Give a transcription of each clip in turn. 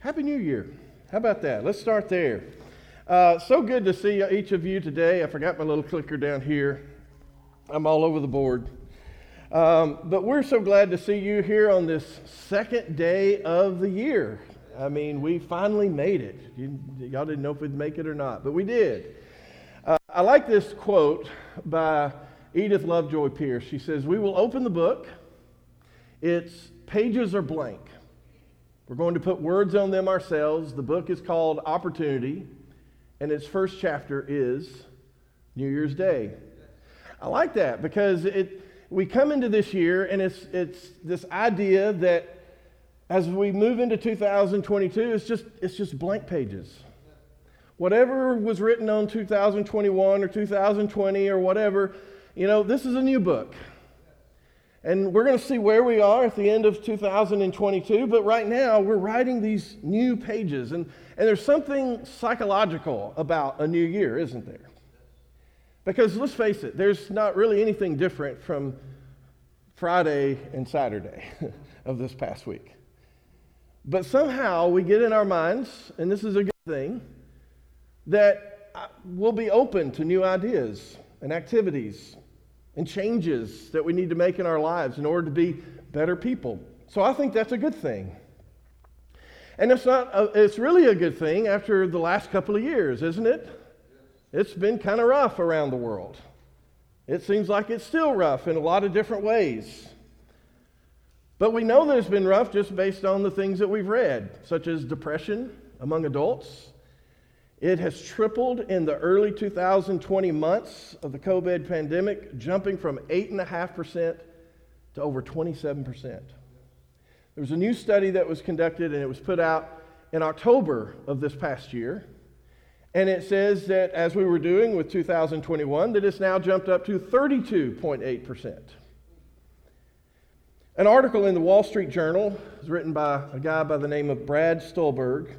Happy New Year. How about that? Let's start there. Uh, so good to see each of you today. I forgot my little clicker down here. I'm all over the board. Um, but we're so glad to see you here on this second day of the year. I mean, we finally made it. You, all didn't know if we'd make it or not, but we did. Uh, I like this quote by Edith Lovejoy Pierce. She says, We will open the book, its pages are blank. We're going to put words on them ourselves. The book is called Opportunity, and its first chapter is New Year's Day. I like that because it, we come into this year, and it's, it's this idea that as we move into 2022, it's just, it's just blank pages. Whatever was written on 2021 or 2020 or whatever, you know, this is a new book. And we're going to see where we are at the end of 2022, but right now we're writing these new pages. And, and there's something psychological about a new year, isn't there? Because let's face it, there's not really anything different from Friday and Saturday of this past week. But somehow we get in our minds, and this is a good thing, that uh, we'll be open to new ideas and activities and changes that we need to make in our lives in order to be better people. So I think that's a good thing. And it's not a, it's really a good thing after the last couple of years, isn't it? It's been kind of rough around the world. It seems like it's still rough in a lot of different ways. But we know that it's been rough just based on the things that we've read, such as depression among adults, it has tripled in the early 2020 months of the COVID pandemic, jumping from 8.5% to over 27%. There was a new study that was conducted and it was put out in October of this past year. And it says that as we were doing with 2021, that it's now jumped up to 32.8%. An article in the Wall Street Journal is written by a guy by the name of Brad Stulberg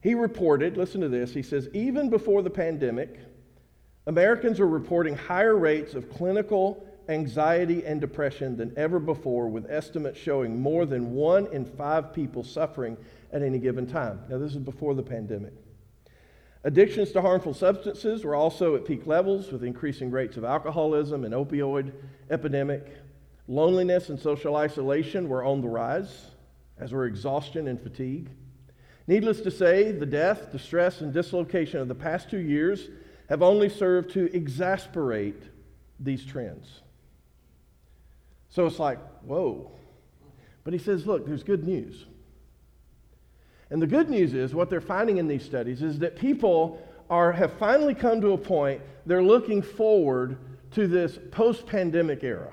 he reported, listen to this, he says, even before the pandemic, Americans are reporting higher rates of clinical anxiety and depression than ever before, with estimates showing more than one in five people suffering at any given time. Now, this is before the pandemic. Addictions to harmful substances were also at peak levels, with increasing rates of alcoholism and opioid epidemic. Loneliness and social isolation were on the rise, as were exhaustion and fatigue. Needless to say, the death, distress, and dislocation of the past two years have only served to exasperate these trends. So it's like, whoa. But he says, look, there's good news. And the good news is what they're finding in these studies is that people are, have finally come to a point they're looking forward to this post pandemic era.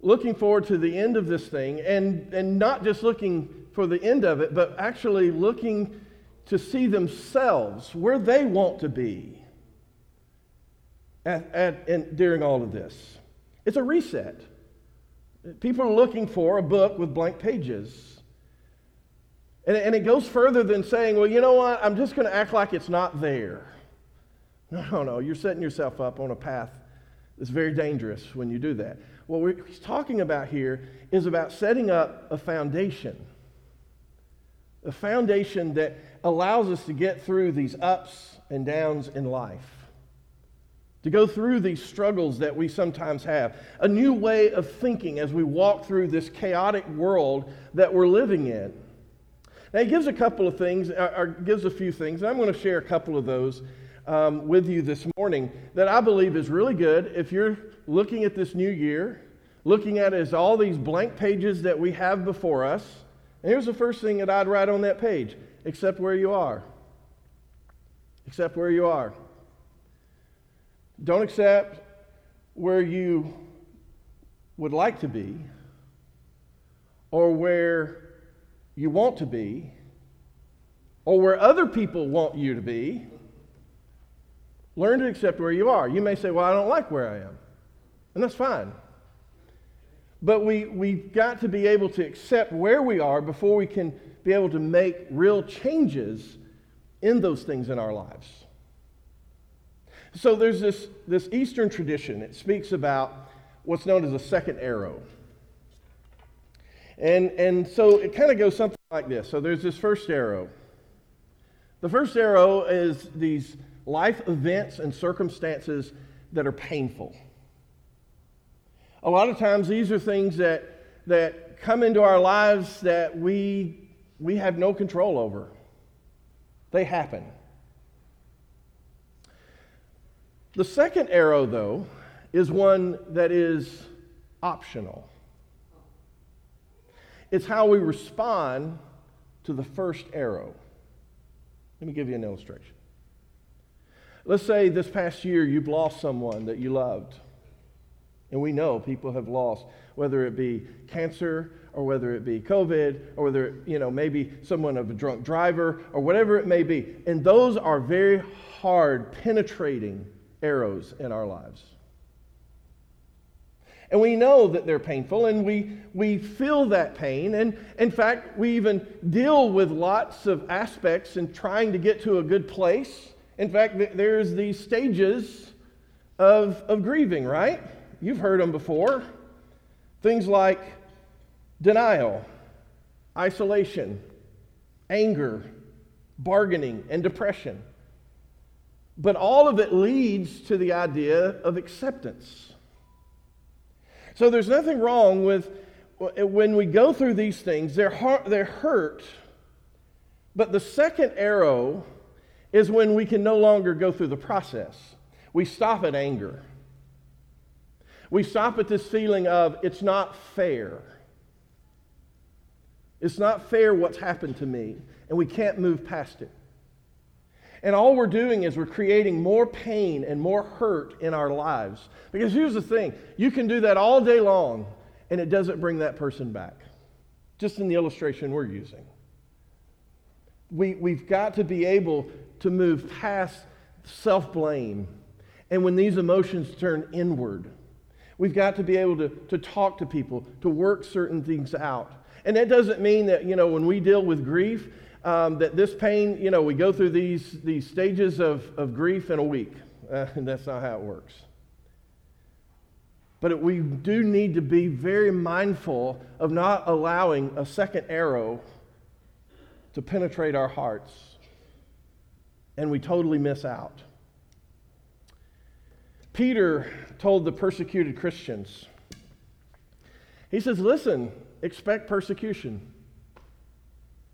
Looking forward to the end of this thing and, and not just looking for the end of it, but actually looking to see themselves where they want to be at, at, and during all of this. It's a reset. People are looking for a book with blank pages. And, and it goes further than saying, well, you know what, I'm just going to act like it's not there. No, no, no. You're setting yourself up on a path that's very dangerous when you do that. What he's talking about here is about setting up a foundation a foundation that allows us to get through these ups and downs in life, to go through these struggles that we sometimes have, a new way of thinking as we walk through this chaotic world that we're living in. Now, he gives a couple of things, or gives a few things, and I'm going to share a couple of those um, with you this morning that I believe is really good if you're looking at this new year, looking at it as all these blank pages that we have before us and here's the first thing that I'd write on that page accept where you are. Accept where you are. Don't accept where you would like to be or where you want to be or where other people want you to be. Learn to accept where you are. You may say, Well, I don't like where I am. And that's fine. But we, we've got to be able to accept where we are before we can be able to make real changes in those things in our lives. So there's this, this Eastern tradition. It speaks about what's known as a second arrow. And, and so it kind of goes something like this. So there's this first arrow. The first arrow is these life events and circumstances that are painful. A lot of times these are things that, that come into our lives that we, we have no control over. They happen. The second arrow, though, is one that is optional. It's how we respond to the first arrow. Let me give you an illustration. Let's say this past year you've lost someone that you loved. And we know people have lost, whether it be cancer or whether it be COVID or whether, you know, maybe someone of a drunk driver or whatever it may be. And those are very hard, penetrating arrows in our lives. And we know that they're painful, and we, we feel that pain. And in fact, we even deal with lots of aspects in trying to get to a good place. In fact, there's these stages of, of grieving, right? You've heard them before. Things like denial, isolation, anger, bargaining, and depression. But all of it leads to the idea of acceptance. So there's nothing wrong with when we go through these things, they're, they're hurt. But the second arrow is when we can no longer go through the process. We stop at anger. We stop at this feeling of it's not fair. It's not fair what's happened to me, and we can't move past it. And all we're doing is we're creating more pain and more hurt in our lives. Because here's the thing you can do that all day long, and it doesn't bring that person back. Just in the illustration we're using. We, we've got to be able to move past self blame. And when these emotions turn inward, we've got to be able to, to talk to people, to work certain things out. And that doesn't mean that, you know, when we deal with grief, um, that this pain, you know, we go through these, these stages of, of grief in a week. Uh, and that's not how it works. But we do need to be very mindful of not allowing a second arrow to penetrate our hearts. And we totally miss out. Peter told the persecuted Christians, he says, Listen, expect persecution.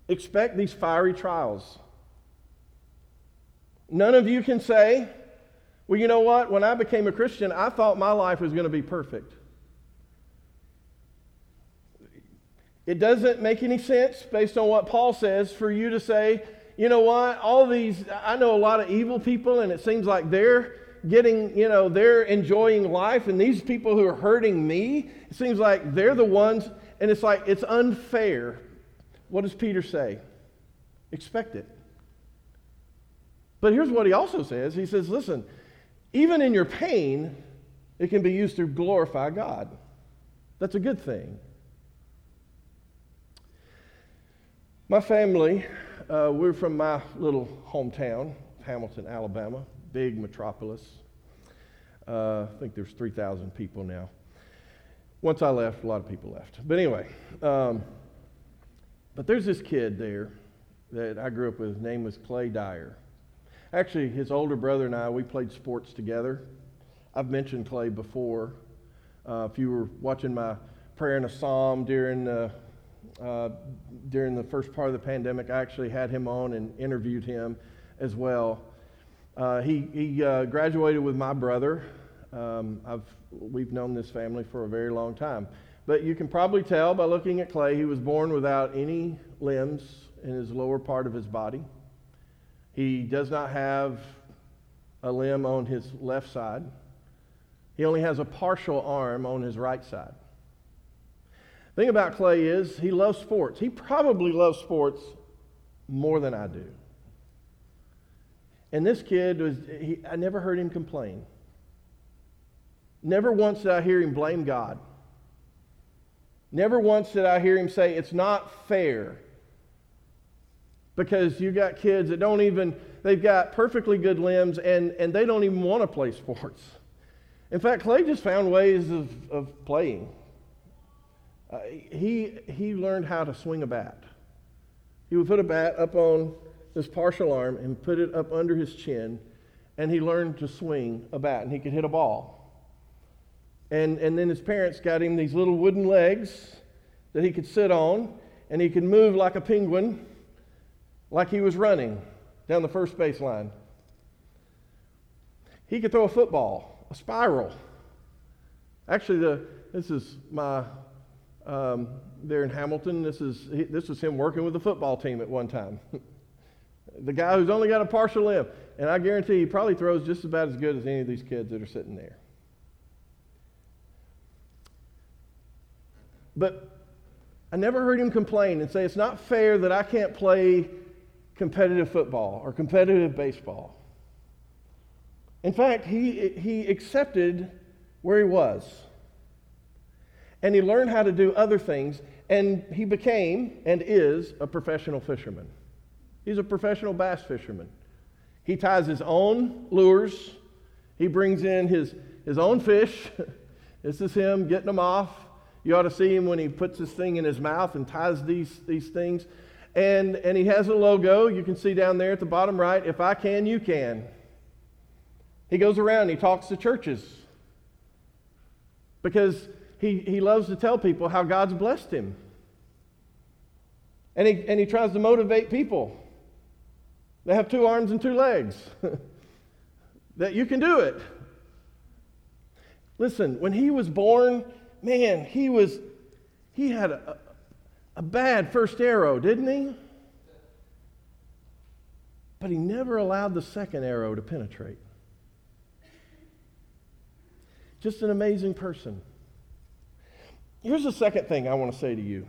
Expect these fiery trials. None of you can say, well, you know what? When I became a Christian, I thought my life was going to be perfect. It doesn't make any sense, based on what Paul says, for you to say, you know what? All these, I know a lot of evil people, and it seems like they're getting, you know, they're enjoying life, and these people who are hurting me, it seems like they're the ones, and it's like, it's unfair what does Peter say? Expect it. But here's what he also says He says, listen, even in your pain, it can be used to glorify God. That's a good thing. My family, uh, we're from my little hometown, Hamilton, Alabama, big metropolis. Uh, I think there's 3,000 people now. Once I left, a lot of people left. But anyway, um, but there's this kid there that I grew up with. His name was Clay Dyer. Actually, his older brother and I, we played sports together. I've mentioned Clay before. Uh, if you were watching my prayer in a psalm during the, uh, during the first part of the pandemic, I actually had him on and interviewed him as well. Uh, he he uh, graduated with my brother. Um, I've, we've known this family for a very long time. But you can probably tell by looking at Clay, he was born without any limbs in his lower part of his body. He does not have a limb on his left side. He only has a partial arm on his right side. The thing about Clay is he loves sports. He probably loves sports more than I do. And this kid was, he, I never heard him complain. Never once did I hear him blame God. Never once did I hear him say, It's not fair. Because you got kids that don't even, they've got perfectly good limbs and, and they don't even want to play sports. In fact, Clay just found ways of, of playing. Uh, he, he learned how to swing a bat. He would put a bat up on his partial arm and put it up under his chin, and he learned to swing a bat, and he could hit a ball. And, and then his parents got him these little wooden legs that he could sit on, and he could move like a penguin, like he was running down the first base line. He could throw a football, a spiral. Actually, the, this is my, um, there in Hamilton, this is, this was him working with the football team at one time. the guy who's only got a partial limb. And I guarantee he probably throws just about as good as any of these kids that are sitting there. But I never heard him complain and say, it's not fair that I can't play competitive football or competitive baseball. In fact, he, he accepted where he was. And he learned how to do other things, and he became and is a professional fisherman. He's a professional bass fisherman. He ties his own lures, he brings in his, his own fish. this is him getting them off. You ought to see him when he puts this thing in his mouth and ties these, these things. And, and he has a logo. You can see down there at the bottom right if I can, you can. He goes around, he talks to churches because he, he loves to tell people how God's blessed him. And he, and he tries to motivate people. They have two arms and two legs. that you can do it. Listen, when he was born, man, he was, he had a, a bad first arrow, didn't he? But he never allowed the second arrow to penetrate. Just an amazing person. Here's the second thing I want to say to you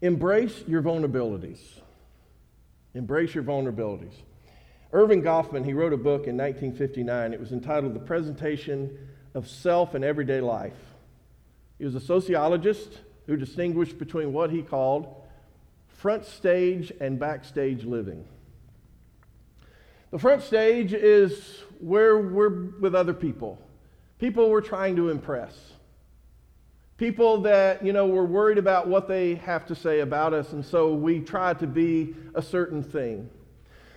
embrace your vulnerabilities. Embrace your vulnerabilities. Erving Goffman, he wrote a book in 1959. It was entitled The Presentation of self in everyday life. He was a sociologist who distinguished between what he called front stage and backstage living. The front stage is where we're with other people, people we're trying to impress, people that, you know, we're worried about what they have to say about us, and so we try to be a certain thing.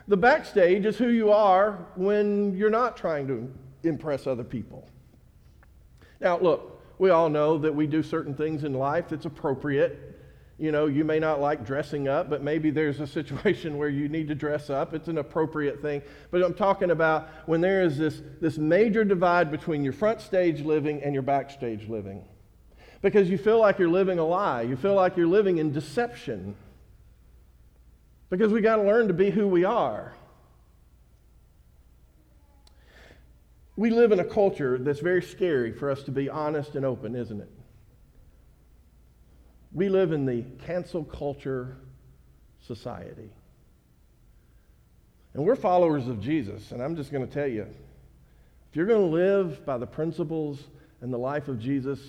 The backstage is who you are when you're not trying to impress other people. Now, look, we all know that we do certain things in life that's appropriate. You know, you may not like dressing up, but maybe there's a situation where you need to dress up. It's an appropriate thing. But I'm talking about when there is this, this major divide between your front stage living and your backstage living. Because you feel like you're living a lie, you feel like you're living in deception. Because we got to learn to be who we are. We live in a culture that's very scary for us to be honest and open, isn't it? We live in the cancel culture society. And we're followers of Jesus, and I'm just going to tell you if you're going to live by the principles and the life of Jesus,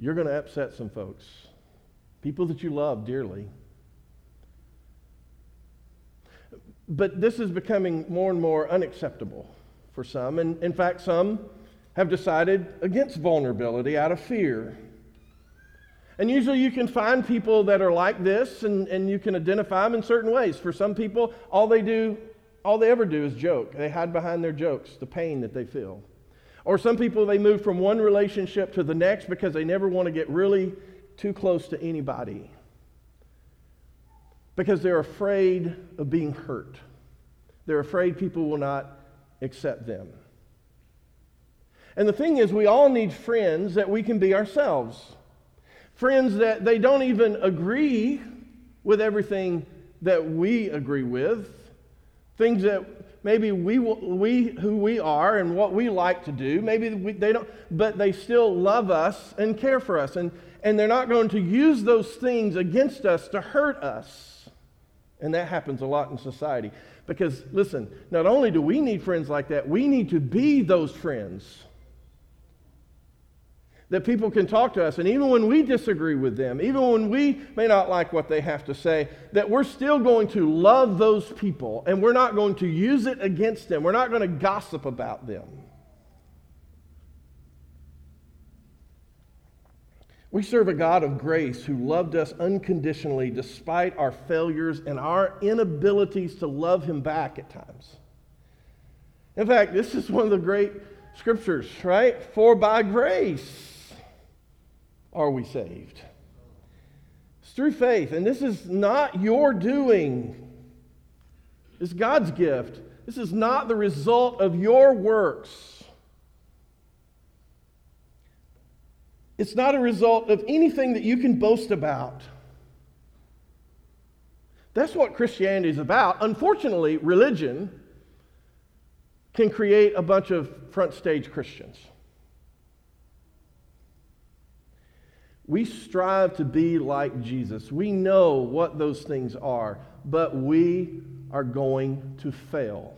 you're going to upset some folks, people that you love dearly. But this is becoming more and more unacceptable for some. And in fact, some have decided against vulnerability out of fear. And usually you can find people that are like this and, and you can identify them in certain ways. For some people, all they do, all they ever do is joke. They hide behind their jokes, the pain that they feel. Or some people, they move from one relationship to the next because they never want to get really too close to anybody. Because they're afraid of being hurt. They're afraid people will not accept them. And the thing is, we all need friends that we can be ourselves. Friends that they don't even agree with everything that we agree with. Things that maybe we, we who we are and what we like to do, maybe we, they don't, but they still love us and care for us. And, and they're not going to use those things against us to hurt us. And that happens a lot in society. Because, listen, not only do we need friends like that, we need to be those friends. That people can talk to us, and even when we disagree with them, even when we may not like what they have to say, that we're still going to love those people and we're not going to use it against them. We're not going to gossip about them. We serve a God of grace who loved us unconditionally despite our failures and our inabilities to love him back at times. In fact, this is one of the great scriptures, right? For by grace are we saved. It's through faith. And this is not your doing, it's God's gift. This is not the result of your works. It's not a result of anything that you can boast about. That's what Christianity is about. Unfortunately, religion can create a bunch of front stage Christians. We strive to be like Jesus. We know what those things are, but we are going to fail.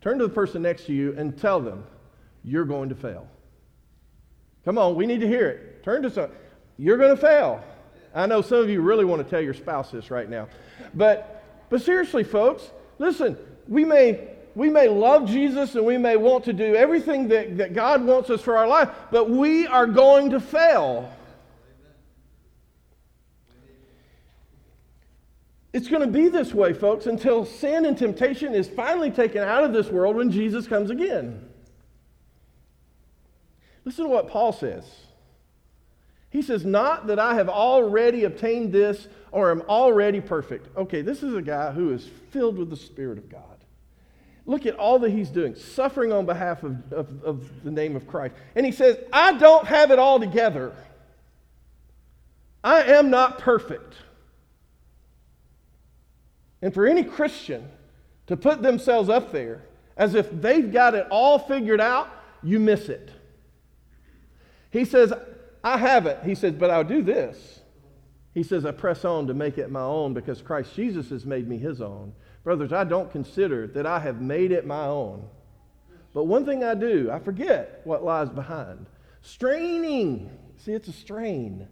Turn to the person next to you and tell them, you're going to fail. Come on, we need to hear it. Turn to some. You're going to fail. I know some of you really want to tell your spouse this right now. But, but seriously, folks, listen, we may, we may love Jesus and we may want to do everything that, that God wants us for our life, but we are going to fail. It's going to be this way, folks, until sin and temptation is finally taken out of this world when Jesus comes again. Listen to what Paul says. He says, Not that I have already obtained this or am already perfect. Okay, this is a guy who is filled with the Spirit of God. Look at all that he's doing, suffering on behalf of, of, of, the name of Christ. And he says, I don't have it all together. I am not perfect. And for any Christian to put themselves up there as if they've got it all figured out, you miss it. He says, I have it. He says, but I'll do this. He says, I press on to make it my own because Christ Jesus has made me his own. Brothers, I don't consider that I have made it my own. But one thing I do, I forget what lies behind. Straining. See, it's a strain.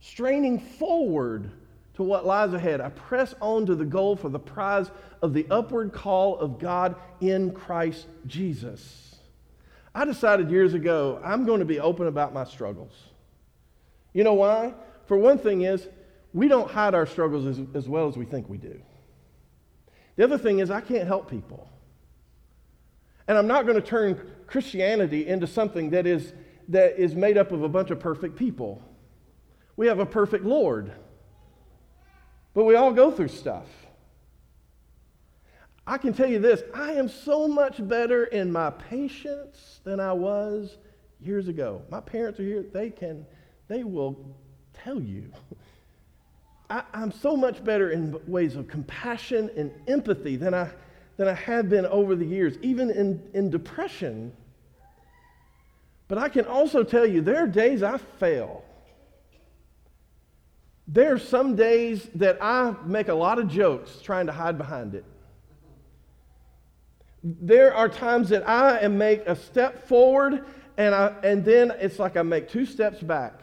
Straining forward to what lies ahead. I press on to the goal for the prize of the upward call of God in Christ Jesus. I decided years ago I'm going to be open about my struggles. You know why? For one thing is, we don't hide our struggles as, as well as we think we do. The other thing is, I can't help people. And I'm not going to turn Christianity into something that is, that is made up of a bunch of perfect people. We have a perfect Lord. But we all go through stuff. I can tell you this I am so much better in my patience than I was years ago. My parents are here, they can, they will tell you. I, am so much better in ways of compassion and empathy than I, than I have been over the years, even in, in depression. But I can also tell you there are days I fail. There are some days that I make a lot of jokes trying to hide behind it. There are times that I make a step forward and, I, and then it's like I make two steps back.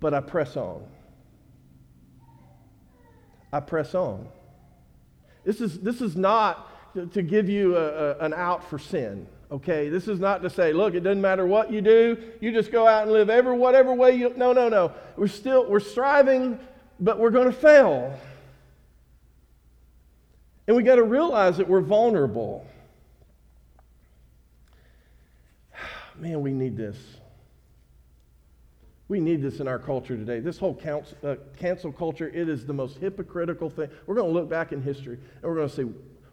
But I press on. I press on. This is, this is not to, to give you a, a, an out for sin, okay? This is not to say, look, it doesn't matter what you do, you just go out and live every whatever way you. No, no, no. We're still, we're striving, but we're going to fail. And we got to realize that we're vulnerable. Man, we need this. We need this in our culture today. This whole uh, cancel culture, it is the most hypocritical thing. We're going to look back in history and we're going to say,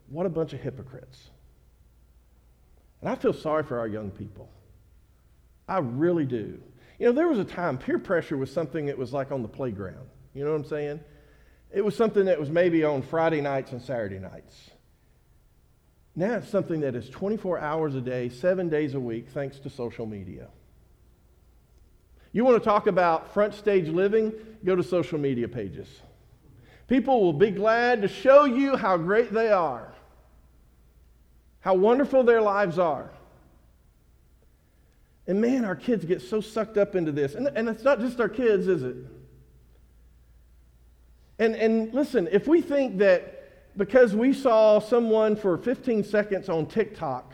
what a bunch of hypocrites. And I feel sorry for our young people. I really do. You know, there was a time peer pressure was something that was like on the playground. You know what I'm saying? It was something that was maybe on Friday nights and Saturday nights. Now it's something that is 24 hours a day, seven days a week, thanks to social media. You want to talk about front stage living? Go to social media pages. People will be glad to show you how great they are, how wonderful their lives are. And man, our kids get so sucked up into this. And, and it's not just our kids, is it? And, and listen, if we think that because we saw someone for 15 seconds on TikTok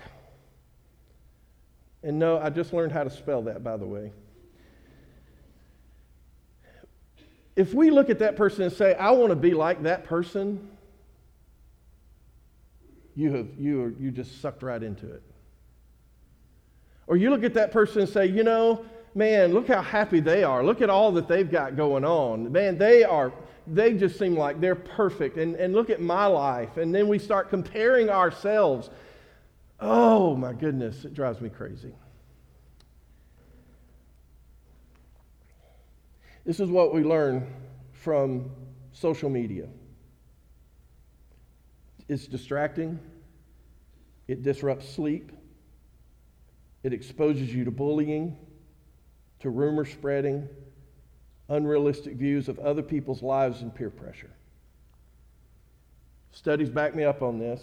And no, I just learned how to spell that, by the way. If we look at that person and say, I want to be like that person, you have you are, you just sucked right into it. Or you look at that person and say, you know, man, look how happy they are. Look at all that they've got going on. Man, they are they just seem like they're perfect. And, and look at my life. And then we start comparing ourselves. Oh my goodness, it drives me crazy. This is what we learn from social media. It's distracting, it disrupts sleep, it exposes you to bullying, to rumor spreading, unrealistic views of other people's lives, and peer pressure. Studies back me up on this.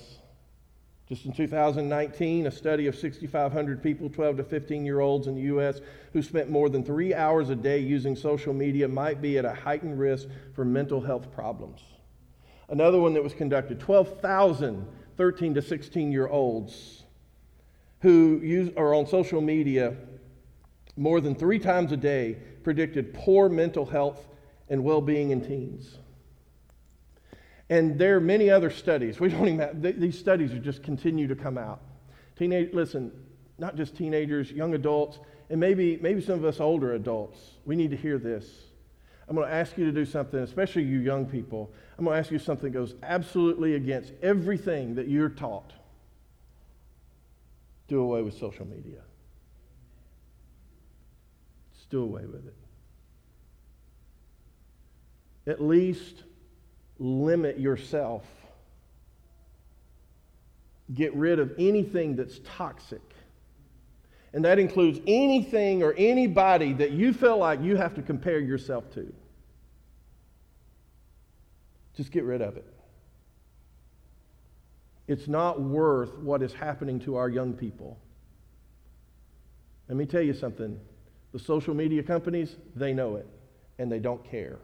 Just in 2019, a study of 6,500 people, 12 to 15 year olds in the U.S., who spent more than three hours a day using social media might be at a heightened risk for mental health problems. Another one that was conducted 12,000 13 to 16 year olds who use, are on social media more than three times a day predicted poor mental health and well being in teens. And there are many other studies. We don't even have, these studies just continue to come out. Teenage, listen, not just teenagers, young adults, and maybe, maybe some of us older adults. We need to hear this. I'm going to ask you to do something, especially you young people. I'm going to ask you something that goes absolutely against everything that you're taught. Do away with social media. Just do away with it. At least limit yourself. Get rid of anything that's toxic. And that includes anything or anybody that you feel like you have to compare yourself to. Just get rid of it. It's not worth what is happening to our young people. Let me tell you something. The social media companies, they know it, and they don't care.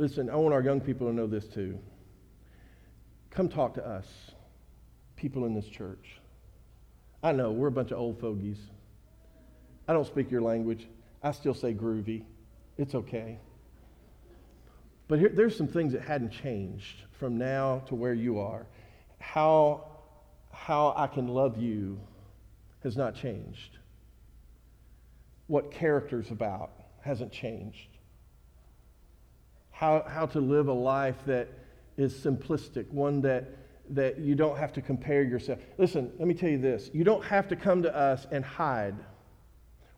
Listen, I want our young people to know this too. Come talk to us, people in this church. I know we're a bunch of old fogies. I don't speak your language. I still say groovy. It's okay. But here, there's some things that hadn't changed from now to where you are. How, how I can love you has not changed. What character's about hasn't changed how, how to live a life that is simplistic, one that, that you don't have to compare yourself. Listen, let me tell you this you don't have to come to us and hide.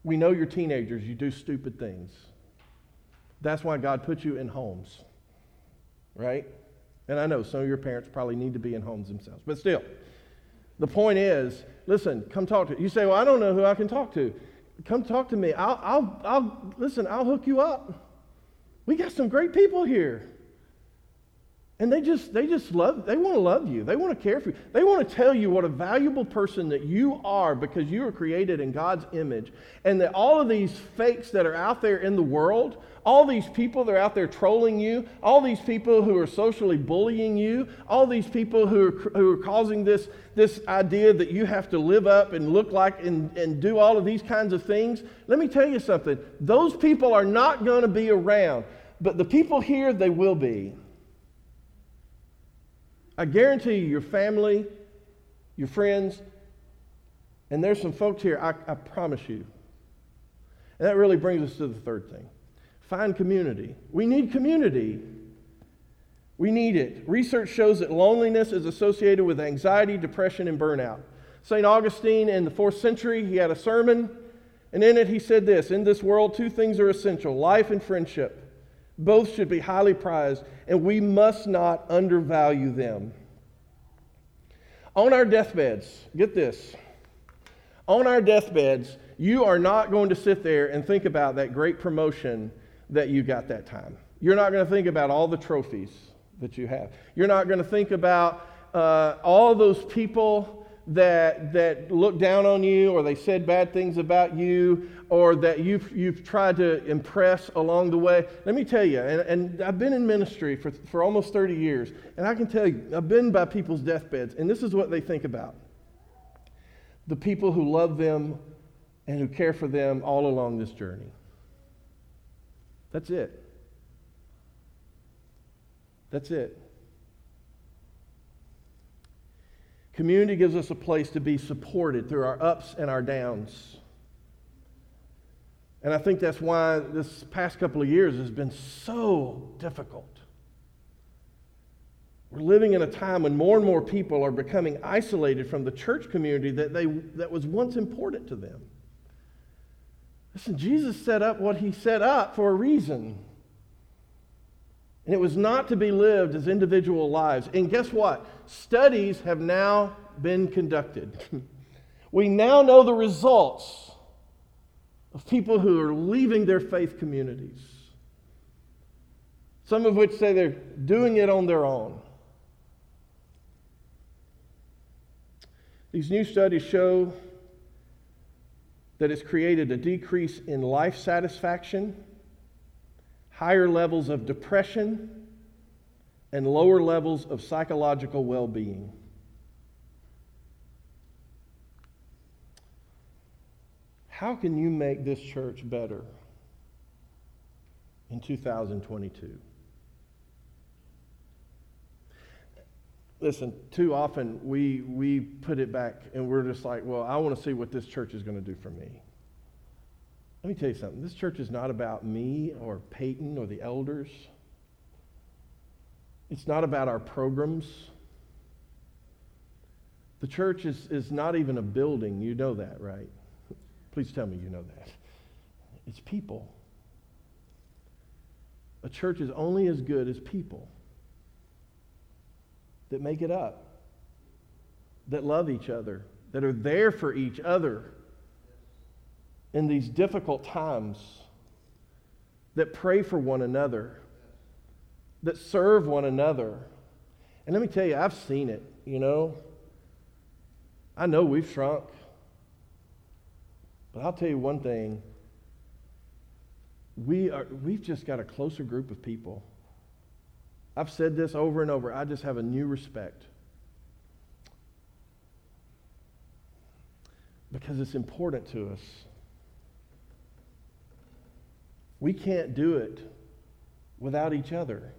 We know you're teenagers, you do stupid things. That's why God put you in homes, right? And I know some of your parents probably need to be in homes themselves, but still, the point is listen, come talk to you. say, Well, I don't know who I can talk to. Come talk to me. I'll, I'll, I'll listen, I'll hook you up. We got some great people here. And they just, they just love, they want to love you. They want to care for you. They want to tell you what a valuable person that you are because you were created in God's image. And that all of these fakes that are out there in the world, all these people that are out there trolling you, all these people who are socially bullying you, all these people who are, who are causing this, this idea that you have to live up and look like and, and do all of these kinds of things, let me tell you something. Those people are not going to be around. But the people here, they will be. I guarantee you, your family, your friends, and there's some folks here, I, I promise you. And that really brings us to the third thing find community. We need community. We need it. Research shows that loneliness is associated with anxiety, depression, and burnout. St. Augustine in the fourth century, he had a sermon, and in it he said this In this world, two things are essential life and friendship. Both should be highly prized, and we must not undervalue them. On our deathbeds, get this. On our deathbeds, you are not going to sit there and think about that great promotion that you got that time. You're not going to think about all the trophies that you have. You're not going to think about uh, all those people that, that looked down on you or they said bad things about you or that you've, you've tried to impress along the way. Let me tell you, and, and I've been in ministry for, for almost 30 years, and I can tell you, I've been by people's deathbeds, and this is what they think about the people who love them and who care for them all along this journey. That's it. That's it. Community gives us a place to be supported through our ups and our downs. And I think that's why this past couple of years has been so difficult. We're living in a time when more and more people are becoming isolated from the church community that, they, that was once important to them. Listen, Jesus set up what he set up for a reason. And it was not to be lived as individual lives. And guess what? Studies have now been conducted. we now know the results of people who are leaving their faith communities. Some of which say they're doing it on their own. These new studies show that it's created a decrease in life satisfaction, higher levels of depression, and lower levels of psychological well being. How can you make this church better in 2022? listen, too often we, we put it back and we're just like, well, I want to see what this church is going to do for me. Let me tell you something. This church is not about me or Peyton or the elders. It's not about our programs. The church is, is not even a building. You know that, right? Please tell me you know that. It's people. A church is only as good as people that make it up, that love each other, that are there for each other in these difficult times, that pray for one another, that serve one another. And let me tell you, I've seen it, you know. I know we've shrunk. But I'll tell you one thing. We are, we've just got a closer group of people I've said this over and over. I just have a new respect. Because it's important to us. We can't do it without each other.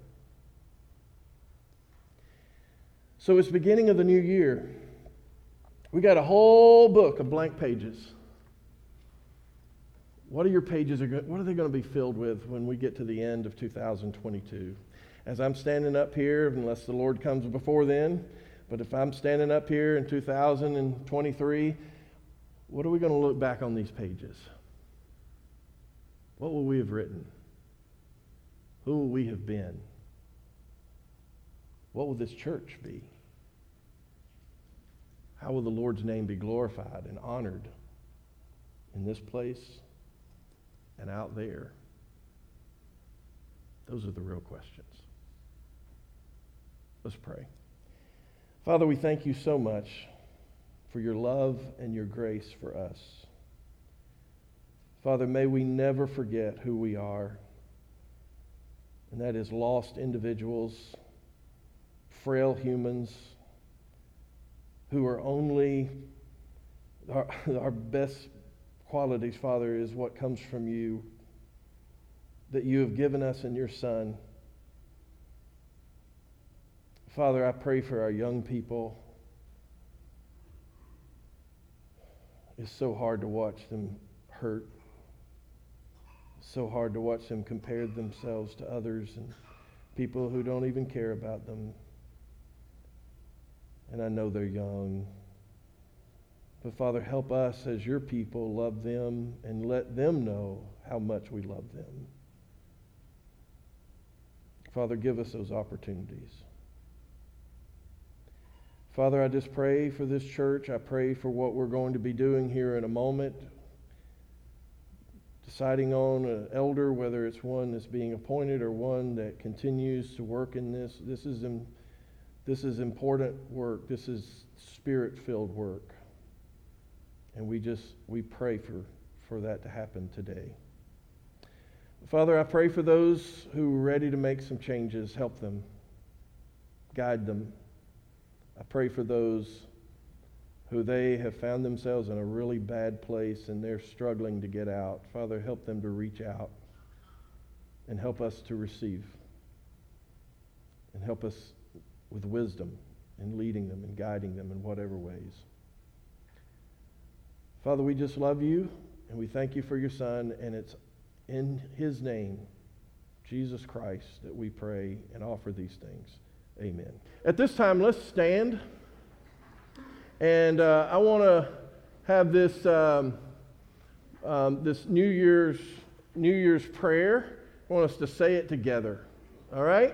So it's beginning of the new year. We got a whole book of blank pages. What are your pages? What are they going to be filled with when we get to the end of 2022? as I'm standing up here, unless the Lord comes before then, but if I'm standing up here in 2023, what are we going to look back on these pages? What will we have written? Who will we have been? What will this church be? How will the Lord's name be glorified and honored in this place and out there? Those are the real questions. Let's pray. Father, we thank you so much for your love and your grace for us. Father, may we never forget who we are, and that is lost individuals, frail humans who are only, our, our best qualities, Father, is what comes from you, that you have given us in your Son. Father, I pray for our young people. It's so hard to watch them hurt. So hard to watch them compare themselves to others and people who don't even care about them. And I know they're young. But Father, help us as your people love them and let them know how much we love them. Father, give us those opportunities. Father, I just pray for this church. I pray for what we're going to be doing here in a moment. Deciding on an elder, whether it's one that's being appointed or one that continues to work in this. This is in, This is important work. This is spirit filled work. And we just, we pray for, for that to happen today. Father, I pray for those who are ready to make some changes. Help them, guide them. I pray for those who they have found themselves in a really bad place and they're struggling to get out. Father, help them to reach out and help us to receive. And help us with wisdom in leading them and guiding them in whatever ways. Father, we just love you and we thank you for your Son, and it's in his name, Jesus Christ, that we pray and offer these things. Amen. At this time, let's stand. And uh, I want to have this, um, um, this New Year's, New Year's prayer. I want us to say it together. All right?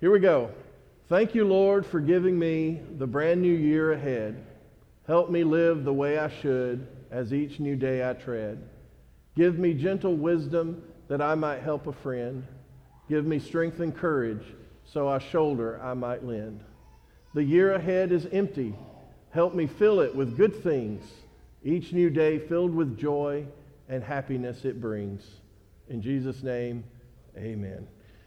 Here we go. Thank you, Lord, for giving me the brand new year ahead. Help me live the way I should as each new day I tread. Give me gentle wisdom that I might help a friend. Give me strength and courage so a shoulder I might lend. The year ahead is empty. Help me fill it with good things, each new day filled with joy and happiness it brings. In Jesus' name, amen.